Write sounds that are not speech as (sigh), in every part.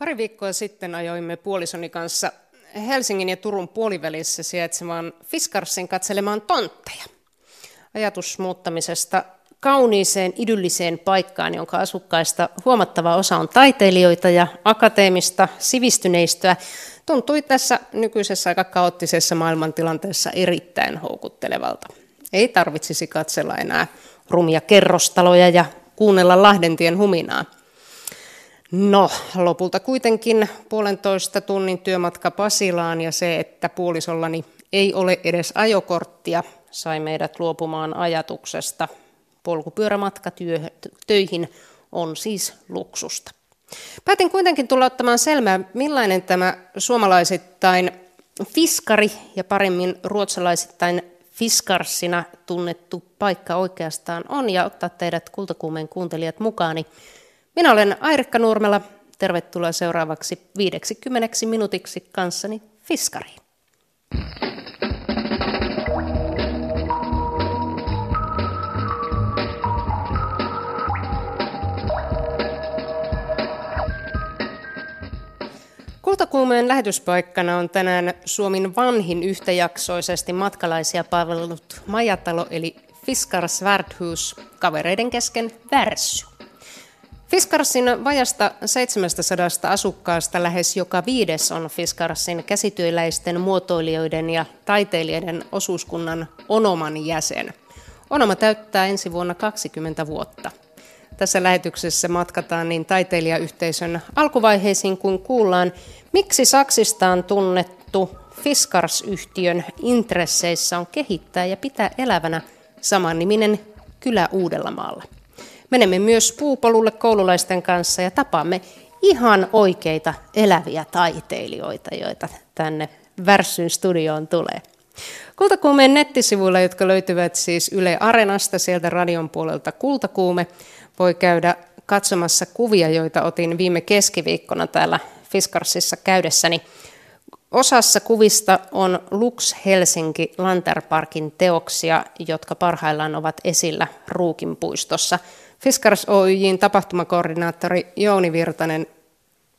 Pari viikkoa sitten ajoimme puolisoni kanssa Helsingin ja Turun puolivälissä sijaitsemaan Fiskarsin katselemaan tontteja. Ajatus muuttamisesta kauniiseen, idylliseen paikkaan, jonka asukkaista huomattava osa on taiteilijoita ja akateemista sivistyneistöä, tuntui tässä nykyisessä aika kaoottisessa maailmantilanteessa erittäin houkuttelevalta. Ei tarvitsisi katsella enää rumia kerrostaloja ja kuunnella Lahdentien huminaa – No, lopulta kuitenkin puolentoista tunnin työmatka Pasilaan ja se, että puolisollani ei ole edes ajokorttia, sai meidät luopumaan ajatuksesta. Polkupyörämatka töihin on siis luksusta. Päätin kuitenkin tulla ottamaan selvää, millainen tämä suomalaisittain fiskari ja paremmin ruotsalaisittain fiskarsina tunnettu paikka oikeastaan on ja ottaa teidät kultakuumeen kuuntelijat mukaani minä olen Airikka Nurmela. Tervetuloa seuraavaksi 50 minuutiksi kanssani Fiskariin. Kultakuumeen lähetyspaikkana on tänään Suomen vanhin yhtäjaksoisesti matkalaisia palvelut majatalo eli Fiskars Värdhus kavereiden kesken Värssy. Fiskarsin vajasta 700 asukkaasta lähes joka viides on Fiskarsin käsityöläisten, muotoilijoiden ja taiteilijoiden osuuskunnan Onoman jäsen. Onoma täyttää ensi vuonna 20 vuotta. Tässä lähetyksessä matkataan niin taiteilijayhteisön alkuvaiheisiin kuin kuullaan, miksi Saksistaan tunnettu Fiskars-yhtiön intresseissä on kehittää ja pitää elävänä samanniminen kylä Uudellamaalla. Menemme myös puupolulle koululaisten kanssa ja tapaamme ihan oikeita eläviä taiteilijoita, joita tänne Värssyn studioon tulee. Kultakuumeen nettisivuilla, jotka löytyvät siis Yle Arenasta sieltä radion puolelta Kultakuume, voi käydä katsomassa kuvia, joita otin viime keskiviikkona täällä Fiskarsissa käydessäni. Osassa kuvista on Lux Helsinki Lanterparkin teoksia, jotka parhaillaan ovat esillä Ruukin puistossa. Fiskars Oyjin tapahtumakoordinaattori Jouni Virtanen,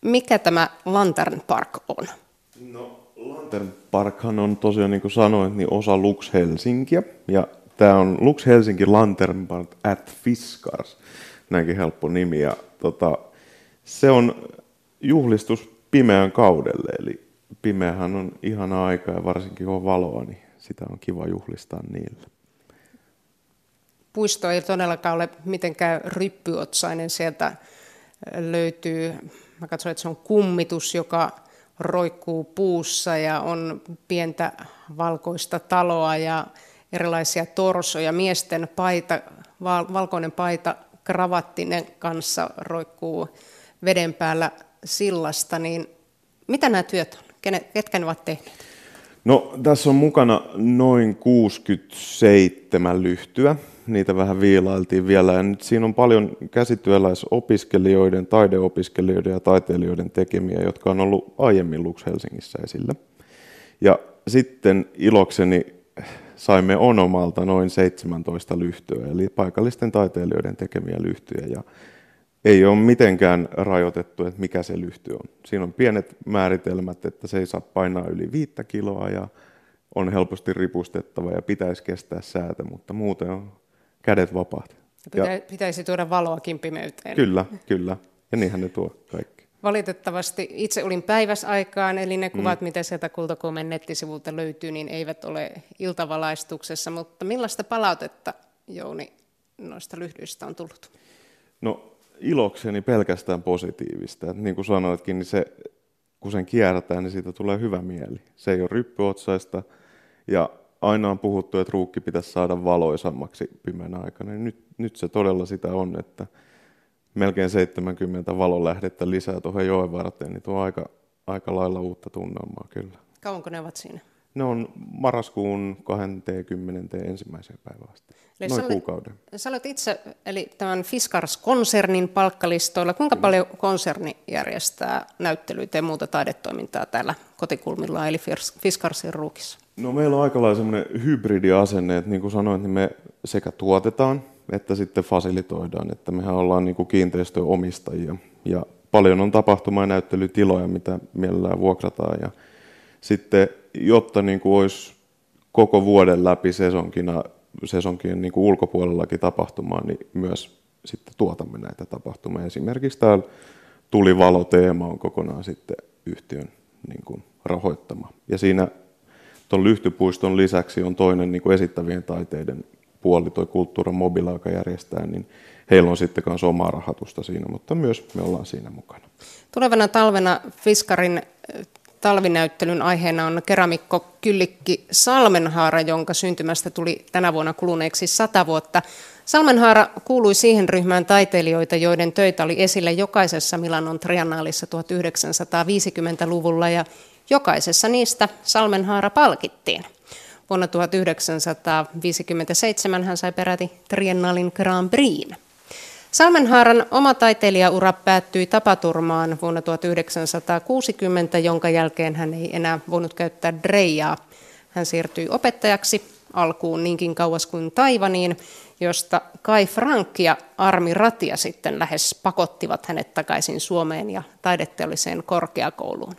mikä tämä Lantern Park on? No, Lantern Parkhan on tosiaan, niin kuin sanoin, niin osa Lux Helsinkiä. Ja tämä on Lux Helsinki Lantern Park at Fiskars. Näinkin helppo nimi. Ja, tota, se on juhlistus pimeän kaudelle, eli pimeähän on ihana aika ja varsinkin kun on valoa, niin sitä on kiva juhlistaa niillä puisto ei todellakaan ole mitenkään ryppyotsainen. Sieltä löytyy, mä katson, että se on kummitus, joka roikkuu puussa ja on pientä valkoista taloa ja erilaisia torsoja. Miesten paita, valkoinen paita kravattinen kanssa roikkuu veden päällä sillasta. Niin mitä nämä työt on? Ketkä ne ovat tehneet? No, tässä on mukana noin 67 lyhtyä niitä vähän viilailtiin vielä. Ja nyt siinä on paljon käsityöläisopiskelijoiden, taideopiskelijoiden ja taiteilijoiden tekemiä, jotka on ollut aiemmin Lux Helsingissä esillä. Ja sitten ilokseni saimme Onomalta noin 17 lyhtyä, eli paikallisten taiteilijoiden tekemiä lyhtyjä. Ja ei ole mitenkään rajoitettu, että mikä se lyhty on. Siinä on pienet määritelmät, että se ei saa painaa yli viittä kiloa ja on helposti ripustettava ja pitäisi kestää säätä, mutta muuten on kädet vapaat. Pitä, ja, pitäisi tuoda valoakin pimeyteen. Kyllä, kyllä. Ja niinhän ne tuo kaikki. Valitettavasti itse olin päiväsaikaan, eli ne kuvat, mm. mitä sieltä Kultakuomen nettisivulta löytyy, niin eivät ole iltavalaistuksessa. Mutta millaista palautetta, Jouni, noista lyhdyistä on tullut? No ilokseni pelkästään positiivista. Et niin kuin sanoitkin, niin se, kun sen kiertää, niin siitä tulee hyvä mieli. Se ei ole ryppyotsaista ja aina on puhuttu, että ruukki pitäisi saada valoisammaksi pimeänä aikana. Niin nyt, nyt se todella sitä on, että melkein 70 valolähdettä lisää tuohon joen varteen, niin tuo aika, aika lailla uutta tunnelmaa kyllä. Kauanko ne ovat siinä? Ne on marraskuun 20. ensimmäiseen päivään asti. Eli Noin sä kuukauden. Sä olet itse, eli tämän Fiskars-konsernin palkkalistoilla. Kuinka mm. paljon konserni järjestää näyttelyitä ja muuta taidetoimintaa täällä kotikulmilla, eli Fiskarsin ruukissa? No meillä on aika lailla semmoinen hybridiasenne, että niin kuin sanoin, niin me sekä tuotetaan että sitten fasilitoidaan, että mehän ollaan niin kuin kiinteistöomistajia ja paljon on tapahtuma- ja näyttelytiloja, mitä mielellään vuokrataan. Ja sitten, jotta niin kuin olisi koko vuoden läpi sesonkina, sesonkien niin kuin ulkopuolellakin tapahtumaa, niin myös sitten tuotamme näitä tapahtumia. Esimerkiksi täällä tulivaloteema on kokonaan sitten yhtiön niin kuin rahoittama. Ja siinä tuon lyhtypuiston lisäksi on toinen niin kuin esittävien taiteiden puoli, tuo Kulttuuran Mobila, joka järjestää, niin heillä on sitten myös omaa rahoitusta siinä, mutta myös me ollaan siinä mukana. Tulevana talvena Fiskarin talvinäyttelyn aiheena on keramikko Kyllikki Salmenhaara, jonka syntymästä tuli tänä vuonna kuluneeksi sata vuotta. Salmenhaara kuului siihen ryhmään taiteilijoita, joiden töitä oli esillä jokaisessa Milanon triennaalissa 1950-luvulla ja jokaisessa niistä Salmenhaara palkittiin. Vuonna 1957 hän sai peräti Triennalin Grand Prixin. Salmenhaaran oma taiteilijaura päättyi tapaturmaan vuonna 1960, jonka jälkeen hän ei enää voinut käyttää dreijaa. Hän siirtyi opettajaksi alkuun niinkin kauas kuin Taivaniin, josta Kai Frank ja Armi Ratia sitten lähes pakottivat hänet takaisin Suomeen ja taideteolliseen korkeakouluun.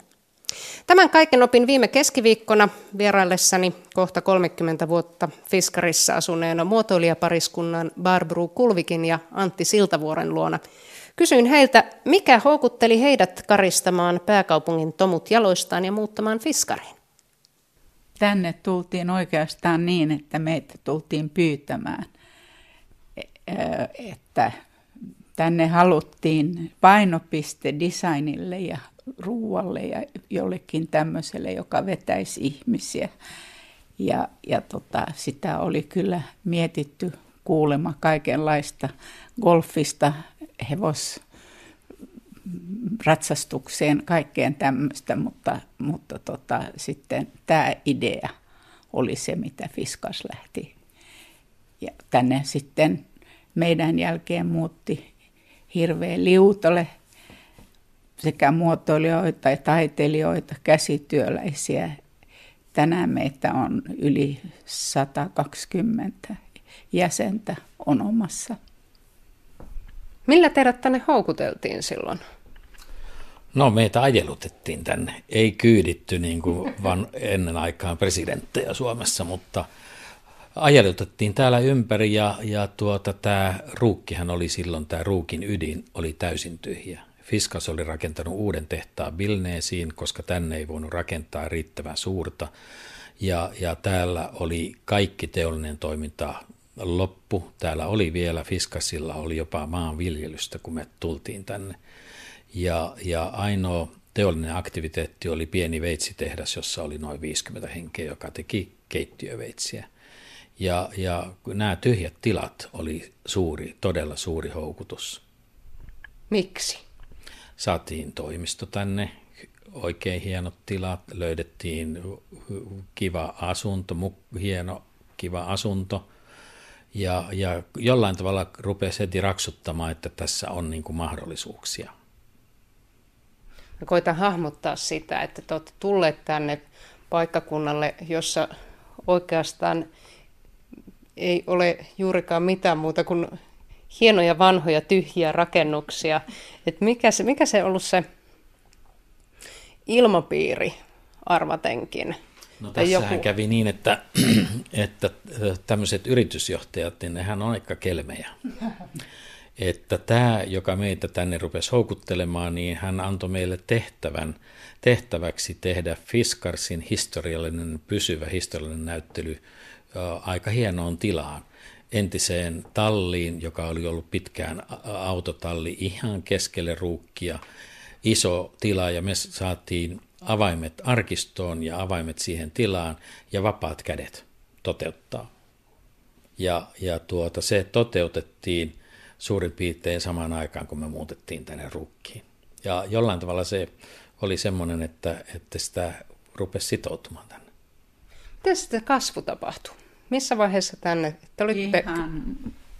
Tämän kaiken opin viime keskiviikkona vieraillessani kohta 30 vuotta Fiskarissa asuneena muotoilijapariskunnan Barbru Kulvikin ja Antti Siltavuoren luona. Kysyin heiltä, mikä houkutteli heidät karistamaan pääkaupungin tomut jaloistaan ja muuttamaan Fiskariin. Tänne tultiin oikeastaan niin, että meitä tultiin pyytämään, e, että tänne haluttiin painopiste designille ja ruualle ja jollekin tämmöiselle, joka vetäisi ihmisiä. Ja, ja tota, sitä oli kyllä mietitty kuulema kaikenlaista golfista, hevos, ratsastukseen, kaikkeen tämmöistä, mutta, mutta tota, sitten tämä idea oli se, mitä Fiskas lähti. Ja tänne sitten meidän jälkeen muutti hirveän liutole – sekä muotoilijoita ja taiteilijoita, käsityöläisiä. Tänään meitä on yli 120 jäsentä on omassa. Millä teidät tänne houkuteltiin silloin? No meitä ajelutettiin tänne. Ei kyyditty niin kuin vaan ennen aikaan presidenttejä Suomessa, mutta ajelutettiin täällä ympäri ja, ja tuota, tämä ruukkihan oli silloin, tämä ruukin ydin oli täysin tyhjä. Fiskas oli rakentanut uuden tehtaan Vilneesiin, koska tänne ei voinut rakentaa riittävän suurta. Ja, ja täällä oli kaikki teollinen toiminta loppu. Täällä oli vielä, Fiskasilla oli jopa maanviljelystä, kun me tultiin tänne. Ja, ja ainoa teollinen aktiviteetti oli pieni veitsitehdas, jossa oli noin 50 henkeä, joka teki keittiöveitsiä. Ja, ja nämä tyhjät tilat oli suuri, todella suuri houkutus. Miksi? Saatiin toimisto tänne, oikein hienot tilat, löydettiin kiva asunto, hieno kiva asunto. Ja, ja jollain tavalla rupesi heti raksuttamaan, että tässä on niin kuin mahdollisuuksia. Koitan hahmottaa sitä, että te olette tulleet tänne paikkakunnalle, jossa oikeastaan ei ole juurikaan mitään muuta kuin hienoja vanhoja tyhjiä rakennuksia. Et mikä, se, mikä se ollut se ilmapiiri arvatenkin? No tässähän joku... kävi niin, että, (clears throat) että tämmöiset yritysjohtajat, niin nehän on aika kelmejä. Että tämä, joka meitä tänne rupesi houkuttelemaan, niin hän antoi meille tehtävän, tehtäväksi tehdä Fiskarsin historiallinen, pysyvä historiallinen näyttely aika hienoon tilaan entiseen talliin, joka oli ollut pitkään autotalli ihan keskelle ruukkia, iso tila ja me saatiin avaimet arkistoon ja avaimet siihen tilaan ja vapaat kädet toteuttaa. Ja, ja tuota, se toteutettiin suurin piirtein samaan aikaan, kun me muutettiin tänne ruukkiin. Ja jollain tavalla se oli semmoinen, että, että sitä rupesi sitoutumaan tänne. Miten sitten kasvu tapahtui? Missä vaiheessa tänne? Että olitte... ihan,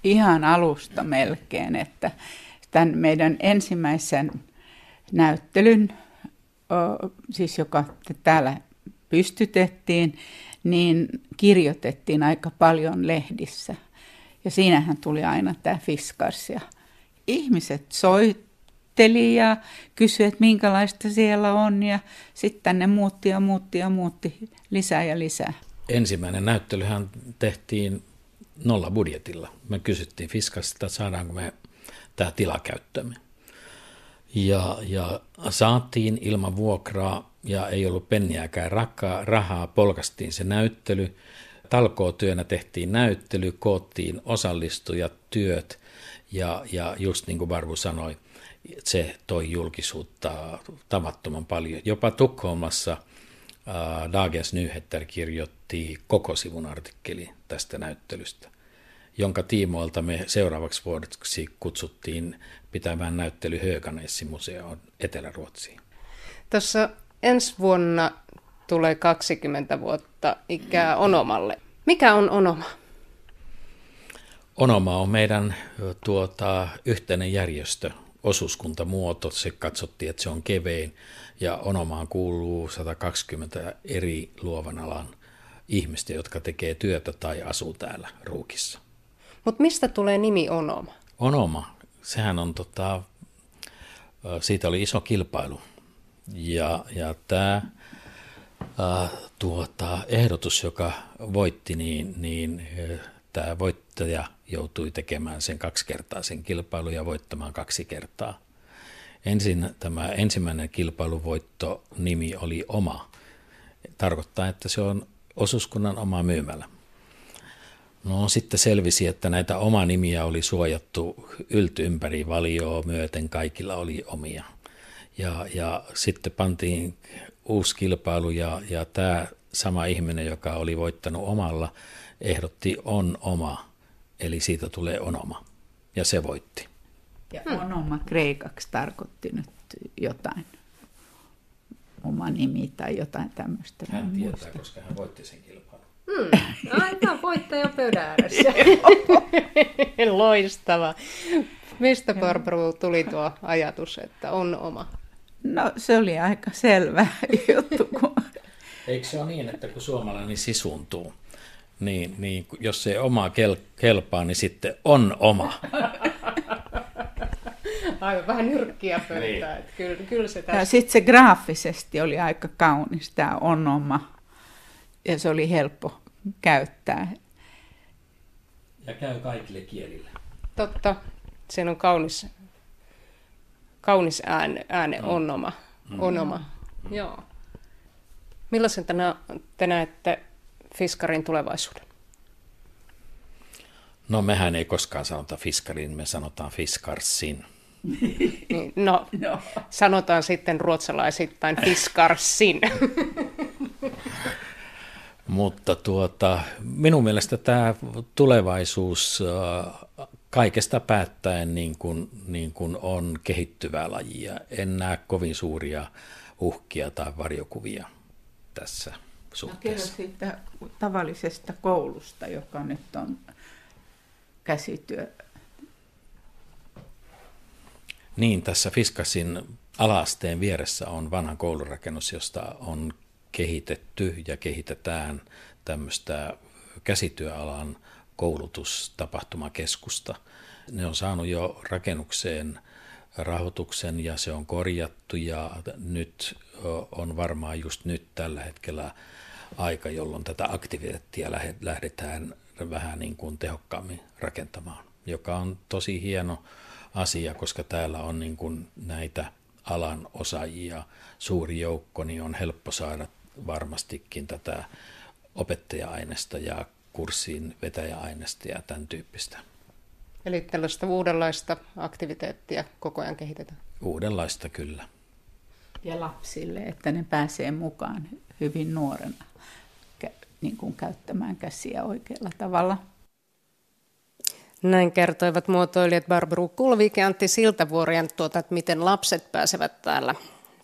ihan alusta melkein, että tämän meidän ensimmäisen näyttelyn, siis joka täällä pystytettiin, niin kirjoitettiin aika paljon lehdissä. Ja siinähän tuli aina tämä Fiskars ja ihmiset soitti esitteli ja kysyi, että minkälaista siellä on ja sitten tänne muutti ja muutti ja muutti lisää ja lisää. Ensimmäinen näyttelyhän tehtiin nolla budjetilla. Me kysyttiin Fiskasta, että saadaanko me tämä tila käyttöömme. Ja, ja saatiin ilman vuokraa ja ei ollut penniäkään rahaa, rahaa polkastiin se näyttely. Talkootyönä tehtiin näyttely, koottiin osallistujat, työt ja, ja just niin kuin Barbu sanoi, se toi julkisuutta tavattoman paljon. Jopa Tukholmassa Dagens Nyheter kirjoitti koko sivun artikkeli tästä näyttelystä, jonka tiimoilta me seuraavaksi vuodeksi kutsuttiin pitämään näyttely Höganässin museoon Etelä-Ruotsiin. Tuossa ensi vuonna tulee 20 vuotta ikää Onomalle. Mikä on Onoma? Onoma on meidän tuota, yhteinen järjestö, osuuskuntamuoto. Se katsottiin, että se on kevein ja Onomaan kuuluu 120 eri luovan alan ihmistä, jotka tekee työtä tai asuu täällä Ruukissa. Mutta mistä tulee nimi Onoma? Onoma, sehän on, tota, siitä oli iso kilpailu. Ja, ja tämä tuota, ehdotus, joka voitti, niin, niin tämä voittaja joutui tekemään sen kaksi kertaa sen kilpailun ja voittamaan kaksi kertaa. Ensin tämä ensimmäinen kilpailuvoitto nimi oli oma. Tarkoittaa, että se on osuuskunnan oma myymälä. No sitten selvisi, että näitä oma nimiä oli suojattu ylty ympäri valioa myöten, kaikilla oli omia. Ja, ja sitten pantiin uusi kilpailu ja, ja tämä sama ihminen, joka oli voittanut omalla, ehdotti on oma, eli siitä tulee onoma. Ja se voitti. Ja onoma kreikaksi tarkoitti nyt jotain oma nimi tai jotain tämmöistä. Hän tietää, muista. koska hän voitti sen kilpailun. Hmm. Aina voittaja pöydän ääressä. (laughs) (laughs) Loistava. Mistä Barbara tuli tuo ajatus, että on oma? No se oli aika selvä (laughs) juttu. Kun... Eikö se ole niin, että kun suomalainen sisuntuu, niin, niin jos se oma kel, kelpaa, niin sitten on oma. (laughs) Aivan vähän nyrkkiä pöytää. Niin. Kyllä, kyllä se tässä... Sitten se graafisesti oli aika kaunis, tämä on oma. Ja se oli helppo käyttää. Ja käy kaikille kielille. Totta. Siinä on kaunis, kaunis ääne, ääne no. on oma. Mm. On oma. Mm. Joo. Millaisen tänä, te näette Fiskarin tulevaisuuden? No mehän ei koskaan sanota Fiskarin, me sanotaan Fiskarsin. no, no, sanotaan sitten ruotsalaisittain Fiskarsin. (laughs) Mutta tuota, minun mielestä tämä tulevaisuus äh, kaikesta päättäen niin kuin, niin kuin on kehittyvää lajia. En näe kovin suuria uhkia tai varjokuvia tässä suhteessa. No, siitä tavallisesta koulusta, joka nyt on käsityö. Niin, tässä Fiskasin alasteen vieressä on vanha koulurakennus, josta on kehitetty ja kehitetään tämmöistä käsityöalan koulutustapahtumakeskusta. Ne on saanut jo rakennukseen rahoituksen ja se on korjattu ja nyt on varmaan just nyt tällä hetkellä aika, jolloin tätä aktiviteettia lähdetään vähän niin kuin tehokkaammin rakentamaan, joka on tosi hieno asia, koska täällä on niin kuin näitä alan osaajia suuri joukko, niin on helppo saada varmastikin tätä opettaja-aineesta ja kurssiin vetäjäaineesta ja tämän tyyppistä. Eli tällaista uudenlaista aktiviteettia koko ajan kehitetään? Uudenlaista kyllä. Ja lapsille, että ne pääsee mukaan hyvin nuorena niin kuin käyttämään käsiä oikealla tavalla. Näin kertoivat muotoilijat Barbaru Kulvik ja Antti Siltavuorian tuota, että miten lapset pääsevät täällä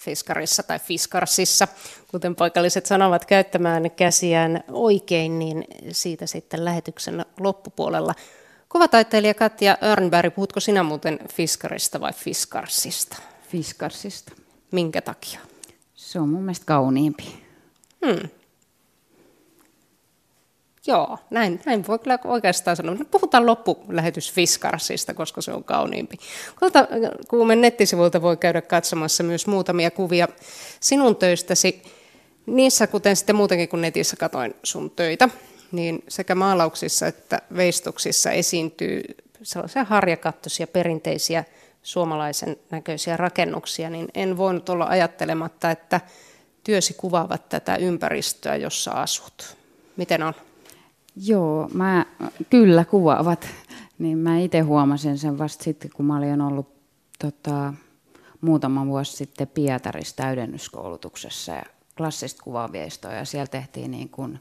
Fiskarissa tai Fiskarsissa, kuten paikalliset sanovat, käyttämään käsiään oikein, niin siitä sitten lähetyksen loppupuolella. Kuvataiteilija Katja Örnberg, puhutko sinä muuten Fiskarista vai Fiskarsista? Fiskarsista. Minkä takia? Se on mun mielestä kauniimpi. Hmm. Joo, näin, näin voi kyllä oikeastaan sanoa. Puhutaan loppulähetys Fiskarsista, koska se on kauniimpi. Kulta, Kuumen nettisivuilta voi käydä katsomassa myös muutamia kuvia sinun töistäsi. Niissä, kuten sitten muutenkin kun netissä katoin sun töitä, niin sekä maalauksissa että veistoksissa esiintyy sellaisia harjakattoisia perinteisiä suomalaisen näköisiä rakennuksia, niin en voinut olla ajattelematta, että työsi kuvaavat tätä ympäristöä, jossa asut. Miten on? Joo, mä, kyllä kuvaavat. Niin mä itse huomasin sen vasta sitten, kun mä olin ollut tota, muutama vuosi sitten Pietarissa täydennyskoulutuksessa ja klassista kuvaveistoa. Ja siellä tehtiin niin kuin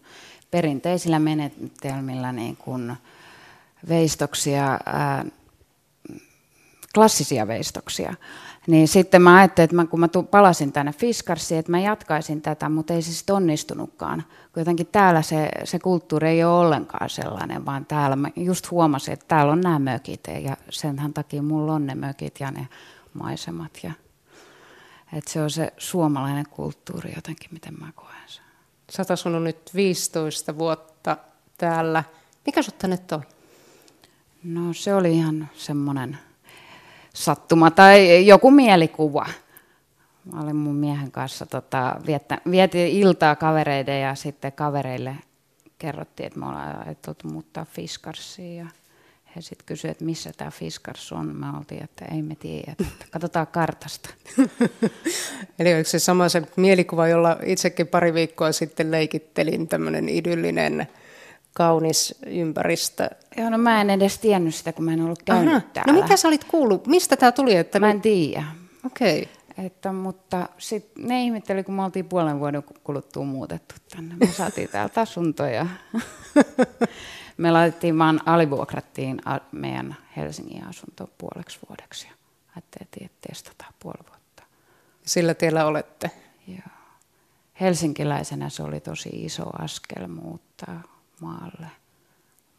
perinteisillä menetelmillä niin kuin veistoksia, ää, klassisia veistoksia. Niin sitten mä ajattelin, että mä, kun mä palasin tänne Fiskarsiin, että mä jatkaisin tätä, mutta ei se sitten onnistunutkaan. Kun jotenkin täällä se, se kulttuuri ei ole ollenkaan sellainen, vaan täällä mä just huomasin, että täällä on nämä mökit ja senhän takia mulla on ne mökit ja ne maisemat. Ja, että se on se suomalainen kulttuuri jotenkin, miten mä koen sen. Sä oot asunut nyt 15 vuotta täällä. Mikä sut tänne toi? No se oli ihan semmoinen sattuma tai joku mielikuva. Mä olin mun miehen kanssa, tota, viettä, vietiin iltaa kavereiden ja sitten kavereille kerrottiin, että me ollaan ajateltu muuttaa Fiskarsiin. Ja he sitten kysyivät, että missä tämä Fiskars on. Me oltiin, että ei me tiedä, että katsotaan kartasta. (laughs) Eli onko se sama se mielikuva, jolla itsekin pari viikkoa sitten leikittelin, tämmöinen idyllinen kaunis ympäristö. Joo, no mä en edes tiennyt sitä, kun mä en ollut käynyt Aha. täällä. No mitä sä olit kuullut? Mistä tämä tuli? Että mä en tiedä. Okei. Okay. Että, mutta sitten ne ihmetteli, kun me oltiin puolen vuoden kuluttua muutettu tänne. Me saatiin täältä asuntoja. (laughs) me laitettiin vaan, alivuokrattiin meidän Helsingin asunto puoleksi vuodeksi. Ajattelin, että testataan puoli vuotta. Sillä tiellä olette? Joo. Helsinkiläisenä se oli tosi iso askel muuttaa maalle.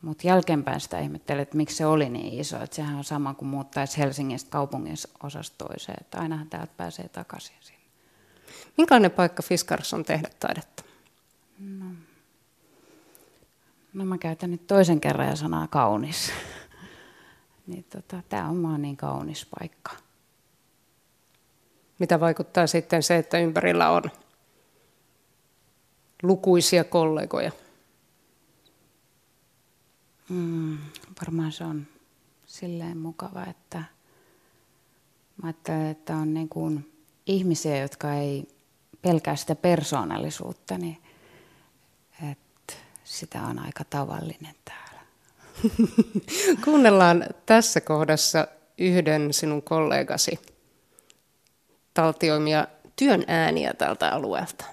Mutta jälkeenpäin sitä ihmettelin, että miksi se oli niin iso. Että sehän on sama kuin muuttaisi Helsingistä kaupungin osasta toiseen. Että ainahan täältä pääsee takaisin sinne. Minkälainen paikka Fiskars on tehdä taidetta? No, no mä käytän nyt toisen kerran ja sanaa kaunis. (laughs) niin tota, tämä on vaan niin kaunis paikka. Mitä vaikuttaa sitten se, että ympärillä on lukuisia kollegoja? Mm, varmaan se on silleen mukava, että mä ajattelen, että on niin kuin ihmisiä, jotka ei pelkää sitä persoonallisuutta, niin että sitä on aika tavallinen täällä. (laughs) Kuunnellaan tässä kohdassa yhden sinun kollegasi taltioimia työn ääniä tältä alueelta.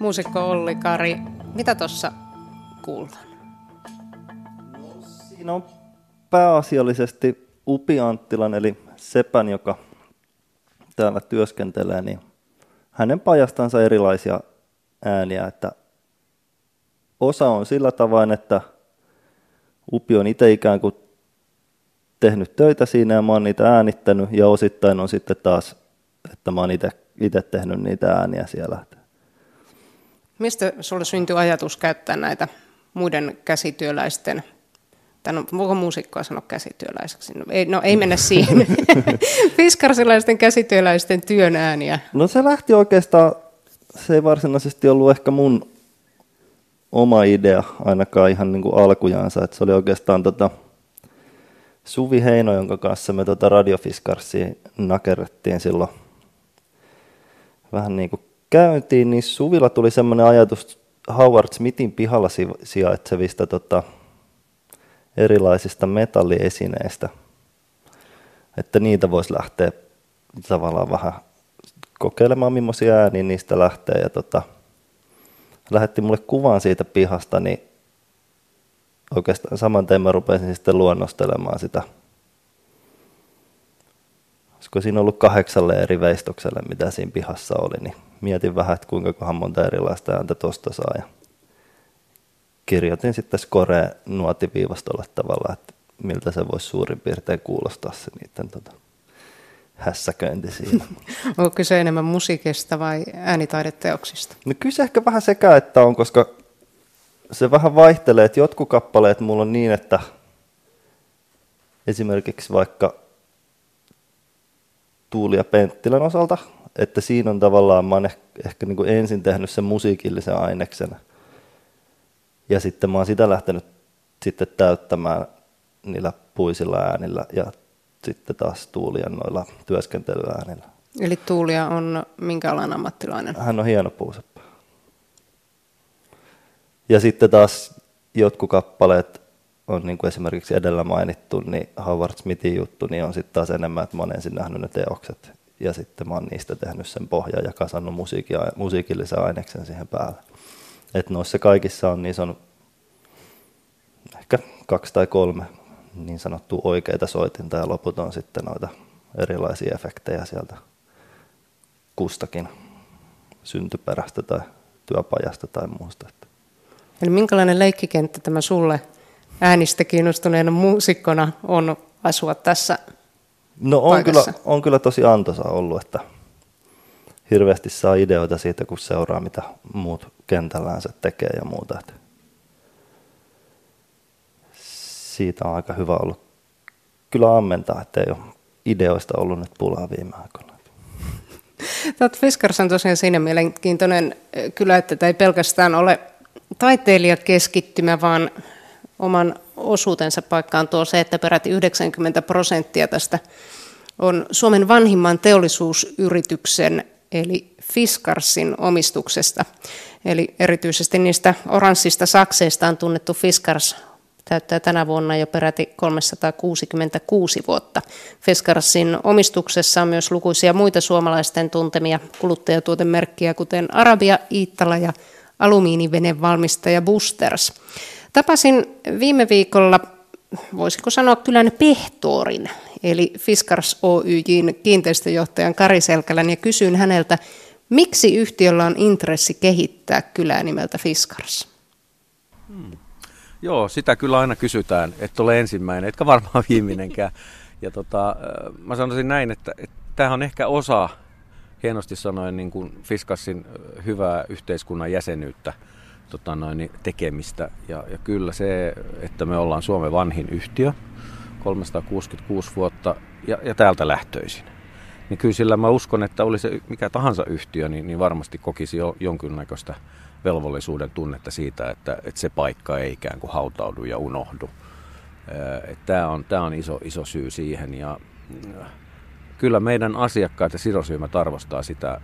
Muusikko Olli Kari. Mitä tuossa kuullaan? Siinä on pääasiallisesti Upi Anttilan, eli Sepän, joka täällä työskentelee, niin hänen pajastansa erilaisia ääniä, että osa on sillä tavoin, että Upi on itse ikään kuin tehnyt töitä siinä ja mä oon niitä äänittänyt ja osittain on sitten taas, että mä oon itse tehnyt niitä ääniä siellä. Mistä sulle syntyi ajatus käyttää näitä muiden käsityöläisten tai no, voiko muusikkoa sanoa käsityöläiseksi? No ei, no, ei mennä (laughs) siihen. (laughs) Fiskarsilaisten käsityöläisten työn ääniä. No se lähti oikeastaan, se ei varsinaisesti ollut ehkä mun oma idea ainakaan ihan niin kuin alkujaansa, että se oli oikeastaan tota Suvi Heino, jonka kanssa me tota radiofiskarsia nakerrettiin silloin vähän niin kuin käyntiin, niin Suvilla tuli semmoinen ajatus Howard Smithin pihalla sijaitsevista tota, erilaisista metalliesineistä, että niitä voisi lähteä tavallaan vähän kokeilemaan, millaisia ääniä niistä lähtee. Ja tota, lähetti mulle kuvan siitä pihasta, niin oikeastaan saman tein mä rupesin sitten luonnostelemaan sitä. Olisiko siinä ollut kahdeksalle eri veistokselle, mitä siinä pihassa oli, niin mietin vähän, että kuinka monta erilaista ääntä tuosta saa. Ja kirjoitin sitten score nuotiviivastolle tavalla, että miltä se voisi suurin piirtein kuulostaa se niiden tota, hässäköinti siinä. (laughs) Onko kyse enemmän musiikista vai äänitaideteoksista? No kyllä se ehkä vähän sekä, että on, koska se vähän vaihtelee, että jotkut kappaleet mulla on niin, että esimerkiksi vaikka Tuuli ja Penttilän osalta, että siinä on tavallaan, mä oon ehkä, ehkä niin kuin ensin tehnyt sen musiikillisen aineksen, ja sitten mä oon sitä lähtenyt sitten täyttämään niillä puisilla äänillä ja sitten taas Tuulia noilla työskentelyäänillä. Eli Tuulia on minkä alan ammattilainen? Hän on hieno puuseppä. Ja sitten taas jotkut kappaleet on niin kuin esimerkiksi edellä mainittu, niin Howard Smithin juttu, niin on sitten taas enemmän, että mä oon ensin nähnyt ne teokset ja sitten mä oon niistä tehnyt sen pohjan ja kasannut musiikia, musiikillisen aineksen siihen päälle. Että noissa kaikissa on, niissä on ehkä kaksi tai kolme niin sanottua oikeita soitinta ja loput on sitten noita erilaisia efektejä sieltä kustakin syntyperästä tai työpajasta tai muusta. Eli minkälainen leikkikenttä tämä sulle äänistä kiinnostuneena muusikkona on asua tässä No on kyllä, on kyllä tosi antoisa ollut, että hirveästi saa ideoita siitä, kun seuraa, mitä muut kentällään se tekee ja muuta. Että siitä on aika hyvä ollut kyllä ammentaa, että ei ole ideoista ollut nyt pulaa viime aikoina. (laughs) Tuot Fiskars on tosiaan siinä mielenkiintoinen kyllä, että tämä ei pelkästään ole taiteilijakeskittymä, vaan oman osuutensa paikkaan tuo se, että peräti 90 prosenttia tästä on Suomen vanhimman teollisuusyrityksen eli Fiskarsin omistuksesta. Eli erityisesti niistä oranssista sakseista on tunnettu Fiskars täyttää tänä vuonna jo peräti 366 vuotta. Fiskarsin omistuksessa on myös lukuisia muita suomalaisten tuntemia kuluttajatuotemerkkiä, kuten Arabia, Iittala ja alumiinivenevalmistaja Busters. Tapasin viime viikolla, voisiko sanoa kylän Pehtoorin, eli Fiskars Oyjin kiinteistöjohtajan Kari Selkälän, ja kysyin häneltä, miksi yhtiöllä on intressi kehittää kylää nimeltä Fiskars? Hmm. Joo, sitä kyllä aina kysytään, että ole ensimmäinen, etkä varmaan viimeinenkään. Ja tota, mä sanoisin näin, että, että on ehkä osa, hienosti sanoen, niin kuin Fiskassin hyvää yhteiskunnan jäsenyyttä tota noin, niin tekemistä. Ja, ja kyllä se, että me ollaan Suomen vanhin yhtiö, 366 vuotta ja, ja täältä lähtöisin. Niin kyllä sillä mä uskon, että oli se mikä tahansa yhtiö, niin, niin varmasti kokisi jo jonkinnäköistä velvollisuuden tunnetta siitä, että, että se paikka ei ikään kuin hautaudu ja unohdu. Tämä on, tää on iso, iso syy siihen ja kyllä meidän asiakkaat ja sidosryhmät arvostaa sitä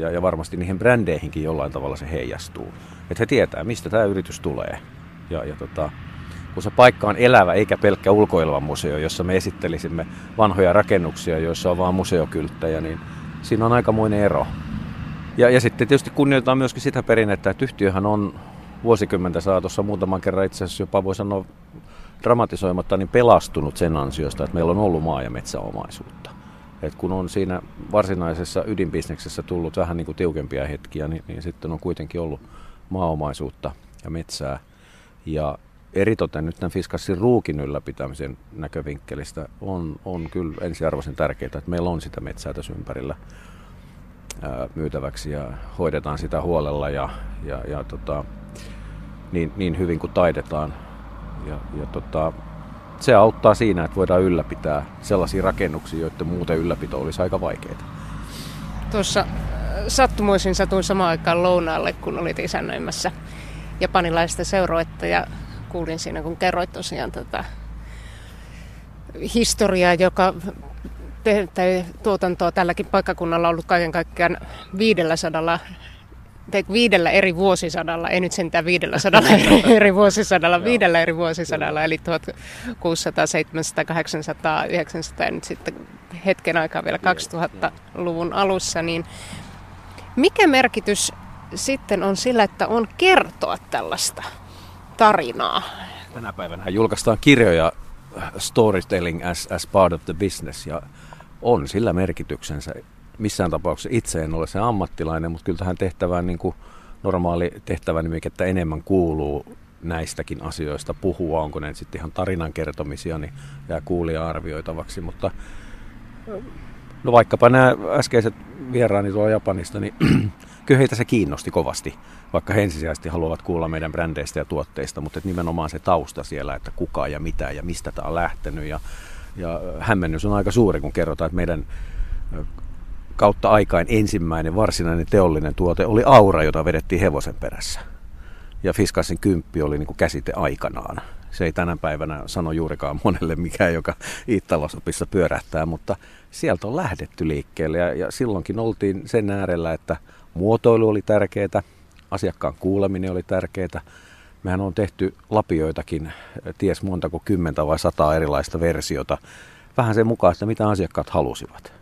ja, ja varmasti niihin brändeihinkin jollain tavalla se heijastuu. Että he tietää, mistä tämä yritys tulee. Ja, ja tota, kun se paikka on elävä eikä pelkkä ulkoileva museo, jossa me esittelisimme vanhoja rakennuksia, joissa on vain museokylttejä, niin siinä on aikamoinen ero. Ja, ja sitten tietysti kunnioitetaan myöskin sitä perinnettä, että yhtiöhän on vuosikymmentä saatossa muutaman kerran itse asiassa jopa voi sanoa dramatisoimatta, niin pelastunut sen ansiosta, että meillä on ollut maa- ja metsäomaisuutta. Et kun on siinä varsinaisessa ydinbisneksessä tullut vähän niin kuin tiukempia hetkiä, niin, niin sitten on kuitenkin ollut maaomaisuutta ja metsää. Ja eritoten nyt tämän Fiskassin ruukin ylläpitämisen näkövinkkelistä on, on kyllä ensiarvoisen tärkeää, että meillä on sitä metsää tässä ympärillä ää, myytäväksi ja hoidetaan sitä huolella ja, ja, ja tota, niin, niin hyvin kuin taidetaan. Ja, ja tota, se auttaa siinä, että voidaan ylläpitää sellaisia rakennuksia, joiden muuten ylläpito olisi aika vaikeaa. Tuossa sattumoisin satuin samaan aikaan lounaalle, kun olit isännöimässä japanilaista seuroetta ja kuulin siinä, kun kerroit tosiaan tätä historiaa, joka te, tuotantoa tälläkin paikkakunnalla on ollut kaiken kaikkiaan 500 viidellä eri vuosisadalla, ei nyt sentään viidellä sadalla (laughs) eri, eri vuosisadalla, viidellä eri vuosisadalla, eli 1600, 700, 800, 900 ja nyt sitten hetken aikaa vielä 2000-luvun alussa, niin mikä merkitys sitten on sillä, että on kertoa tällaista tarinaa? Tänä päivänä julkaistaan kirjoja Storytelling as, as part of the business ja on sillä merkityksensä missään tapauksessa itse en ole se ammattilainen, mutta kyllä tähän tehtävään niin kuin normaali tehtävä että enemmän kuuluu näistäkin asioista puhua, onko ne sitten ihan tarinan kertomisia, niin jää kuulija arvioitavaksi, mutta no vaikkapa nämä äskeiset vieraani tuolla Japanista, niin (clears throat) kyllä heitä se kiinnosti kovasti, vaikka he ensisijaisesti haluavat kuulla meidän brändeistä ja tuotteista, mutta nimenomaan se tausta siellä, että kuka ja mitä ja mistä tämä on lähtenyt. Ja, ja hämmennys on aika suuri, kun kerrotaan, että meidän kautta aikain ensimmäinen varsinainen teollinen tuote oli aura, jota vedettiin hevosen perässä. Ja Fiskasin kymppi oli niin kuin käsite aikanaan. Se ei tänä päivänä sano juurikaan monelle mikään, joka Iittalosopissa pyörähtää, mutta sieltä on lähdetty liikkeelle. Ja, ja silloinkin oltiin sen äärellä, että muotoilu oli tärkeää, asiakkaan kuuleminen oli tärkeää. Mehän on tehty lapioitakin, ties montako kymmentä vai sataa erilaista versiota, vähän sen mukaan, että mitä asiakkaat halusivat.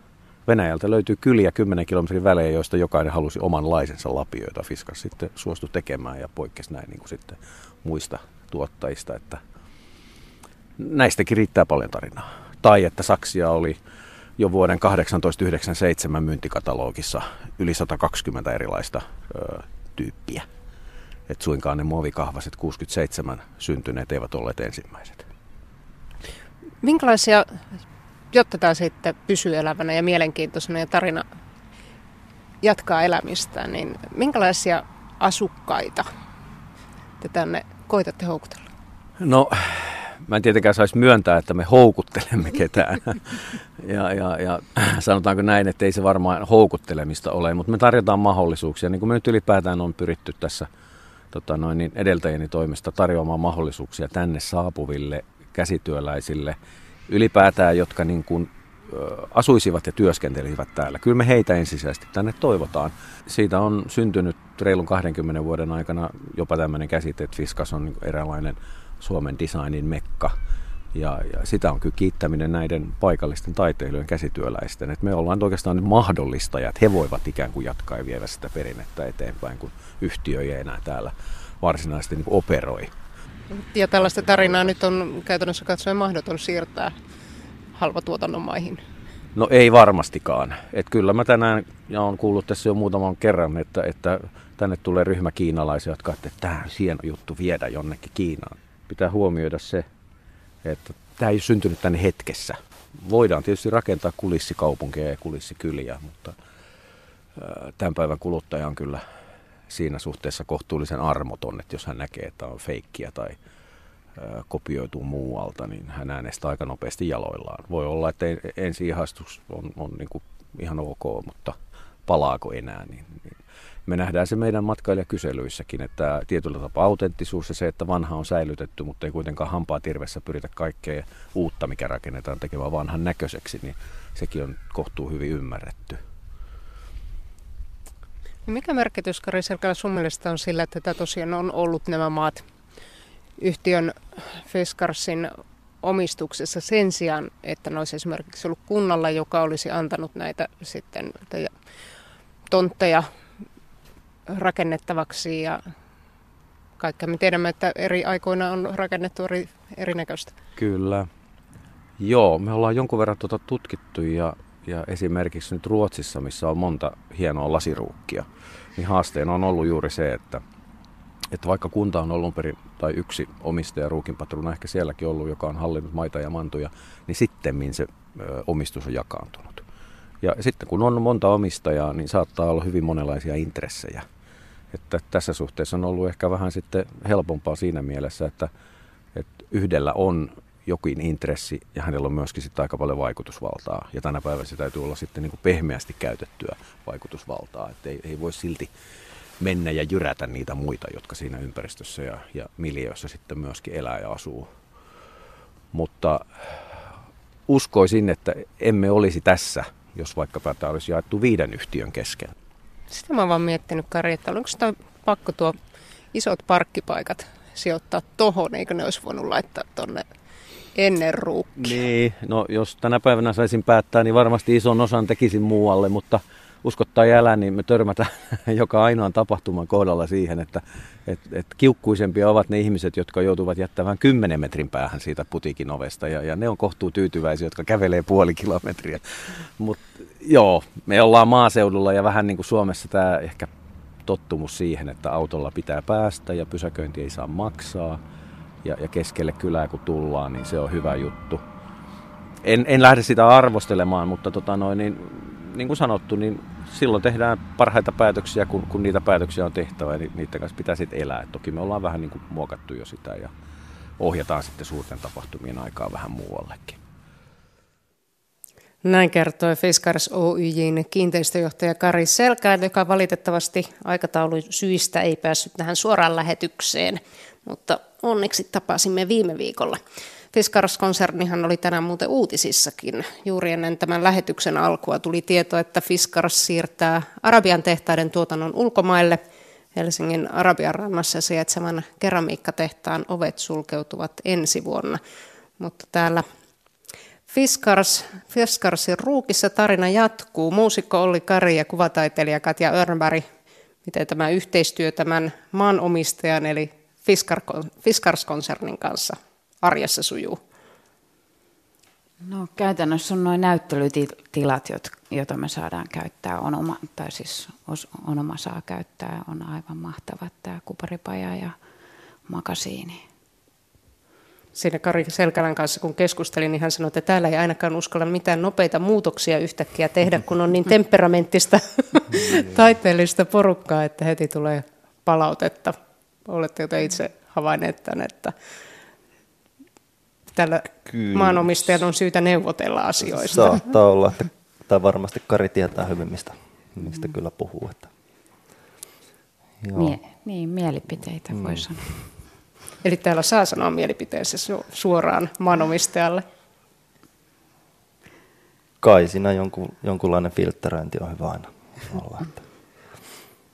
Venäjältä löytyy kyliä 10 kilometrin välein, joista jokainen halusi omanlaisensa lapioita. Fiskas sitten suostui tekemään ja poikkesi näin niin kuin sitten muista tuottajista. Että näistäkin riittää paljon tarinaa. Tai että saksia oli jo vuoden 1897 myyntikatalogissa yli 120 erilaista ö, tyyppiä. Et suinkaan ne muovikahvaset 67 syntyneet eivät olleet ensimmäiset. Minkälaisia jotta tämä sitten pysyy elävänä ja mielenkiintoisena ja tarina jatkaa elämistään, niin minkälaisia asukkaita te tänne koitatte houkutella? No, mä en tietenkään saisi myöntää, että me houkuttelemme ketään. (laughs) ja, ja, ja sanotaanko näin, että ei se varmaan houkuttelemista ole, mutta me tarjotaan mahdollisuuksia. Niin kuin me nyt ylipäätään on pyritty tässä tota noin, niin edeltäjäni toimesta tarjoamaan mahdollisuuksia tänne saapuville käsityöläisille – ylipäätään, jotka niin kuin, asuisivat ja työskentelisivät täällä. Kyllä me heitä ensisijaisesti tänne toivotaan. Siitä on syntynyt reilun 20 vuoden aikana jopa tämmöinen käsite, että Fiskas on niin eräänlainen Suomen designin mekka. Ja, ja sitä on kyllä kiittäminen näiden paikallisten taiteilijoiden käsityöläisten. Et me ollaan oikeastaan nyt mahdollistajat. He voivat ikään kuin jatkaa ja viedä sitä perinnettä eteenpäin, kun yhtiö ei enää täällä varsinaisesti niin operoi. Ja tällaista tarinaa nyt on käytännössä katsoen mahdoton siirtää halvatuotannon maihin. No ei varmastikaan. Et kyllä mä tänään, ja olen kuullut tässä jo muutaman kerran, että, että tänne tulee ryhmä kiinalaisia, jotka että tämä on hieno juttu viedä jonnekin Kiinaan. Pitää huomioida se, että tämä ei syntynyt tänne hetkessä. Voidaan tietysti rakentaa kulissikaupunkeja ja kulissikyliä, mutta tämän päivän kuluttaja on kyllä siinä suhteessa kohtuullisen armoton, että jos hän näkee, että on feikkiä tai kopioituu muualta, niin hän äänestää aika nopeasti jaloillaan. Voi olla, että ensi ihastus on, on niin kuin ihan ok, mutta palaako enää, niin, niin me nähdään se meidän matkailijakyselyissäkin, että tietyllä tapaa autenttisuus ja se, että vanha on säilytetty, mutta ei kuitenkaan hampaa tirvessä pyritä kaikkea uutta, mikä rakennetaan tekemään vanhan näköiseksi, niin sekin on kohtuu hyvin ymmärretty. Mikä merkitys, Kari Selkälä, sun mielestä on sillä, että tämä tosiaan on ollut nämä maat yhtiön Fiskarsin omistuksessa sen sijaan, että ne olisi esimerkiksi ollut kunnalla, joka olisi antanut näitä sitten tontteja rakennettavaksi ja kaikkea. Me tiedämme, että eri aikoina on rakennettu eri, erinäköistä. Kyllä. Joo, me ollaan jonkun verran tuota tutkittu ja, ja esimerkiksi nyt Ruotsissa, missä on monta hienoa lasiruukkia, niin haasteena on ollut juuri se, että, että vaikka kunta on ollut perin, tai yksi omistaja ruukinpatruna ehkä sielläkin ollut, joka on hallinnut maita ja mantuja, niin sitten se ö, omistus on jakaantunut. Ja sitten kun on monta omistajaa, niin saattaa olla hyvin monenlaisia intressejä. Että tässä suhteessa on ollut ehkä vähän sitten helpompaa siinä mielessä, että, että yhdellä on jokin intressi ja hänellä on myöskin sitten aika paljon vaikutusvaltaa. Ja tänä päivänä se täytyy olla sitten niin kuin pehmeästi käytettyä vaikutusvaltaa, että ei, ei voi silti mennä ja jyrätä niitä muita, jotka siinä ympäristössä ja, ja miljöössä sitten myöskin elää ja asuu. Mutta uskoisin, että emme olisi tässä, jos vaikka tämä olisi jaettu viiden yhtiön kesken. Sitä mä oon vaan miettinyt, Kari, että onko sitä pakko tuo isot parkkipaikat sijoittaa tohon, eikö ne olisi voinut laittaa tonne ennen ruukkia? Niin, no jos tänä päivänä saisin päättää, niin varmasti ison osan tekisin muualle, mutta uskottaa jälä, niin me törmätään (laughs) joka ainoan tapahtuman kohdalla siihen, että et, et kiukkuisempia ovat ne ihmiset, jotka joutuvat jättämään 10 metrin päähän siitä putiikin ovesta, ja, ja ne on kohtuu tyytyväisiä, jotka kävelee puoli kilometriä. Mutta joo, me ollaan maaseudulla ja vähän niin kuin Suomessa tämä ehkä tottumus siihen, että autolla pitää päästä ja pysäköinti ei saa maksaa ja, ja keskelle kylää kun tullaan, niin se on hyvä juttu. En, en lähde sitä arvostelemaan, mutta tota noin, niin, niin kuin sanottu, niin silloin tehdään parhaita päätöksiä, kun, kun niitä päätöksiä on tehtävä ja niiden kanssa pitää sitten elää. Et toki me ollaan vähän niin kuin muokattu jo sitä ja ohjataan sitten suurten tapahtumien aikaa vähän muuallekin. Näin kertoi Fiskars Oyjin kiinteistöjohtaja Kari Selkää, joka valitettavasti aikataulun syistä ei päässyt tähän suoraan lähetykseen, mutta onneksi tapasimme viime viikolla. Fiskars-konsernihan oli tänään muuten uutisissakin. Juuri ennen tämän lähetyksen alkua tuli tieto, että Fiskars siirtää Arabian tehtaiden tuotannon ulkomaille. Helsingin Arabian rannassa sijaitsevan keramiikkatehtaan ovet sulkeutuvat ensi vuonna. Mutta täällä Fiskars, Fiskarsin ruukissa tarina jatkuu. Muusikko Olli Kari ja kuvataiteilija Katja Örnberg. Miten tämä yhteistyö tämän maanomistajan eli Fiskars-konsernin kanssa arjessa sujuu? No käytännössä on noin näyttelytilat, joita me saadaan käyttää. On oma, tai siis Onoma saa käyttää. On aivan mahtavat tämä kuparipaja ja makasiini siinä Kari Selkälän kanssa, kun keskustelin, niin hän sanoi, että täällä ei ainakaan uskalla mitään nopeita muutoksia yhtäkkiä tehdä, kun on niin (laughs) temperamenttista (laughs) taiteellista porukkaa, että heti tulee palautetta. Oletteko te itse havainneet tämän, että tällä Kyllä. maanomistajan on syytä neuvotella asioista? Saattaa olla, että tämä varmasti Kari tietää hyvin, mistä, mistä kyllä puhuu. Että. Joo. Mie- niin, mielipiteitä mm. voi sanoa. Eli täällä saa sanoa mielipiteensä suoraan maanomistajalle. Kai siinä jonkun, jonkunlainen filtteröinti on hyvä aina olla.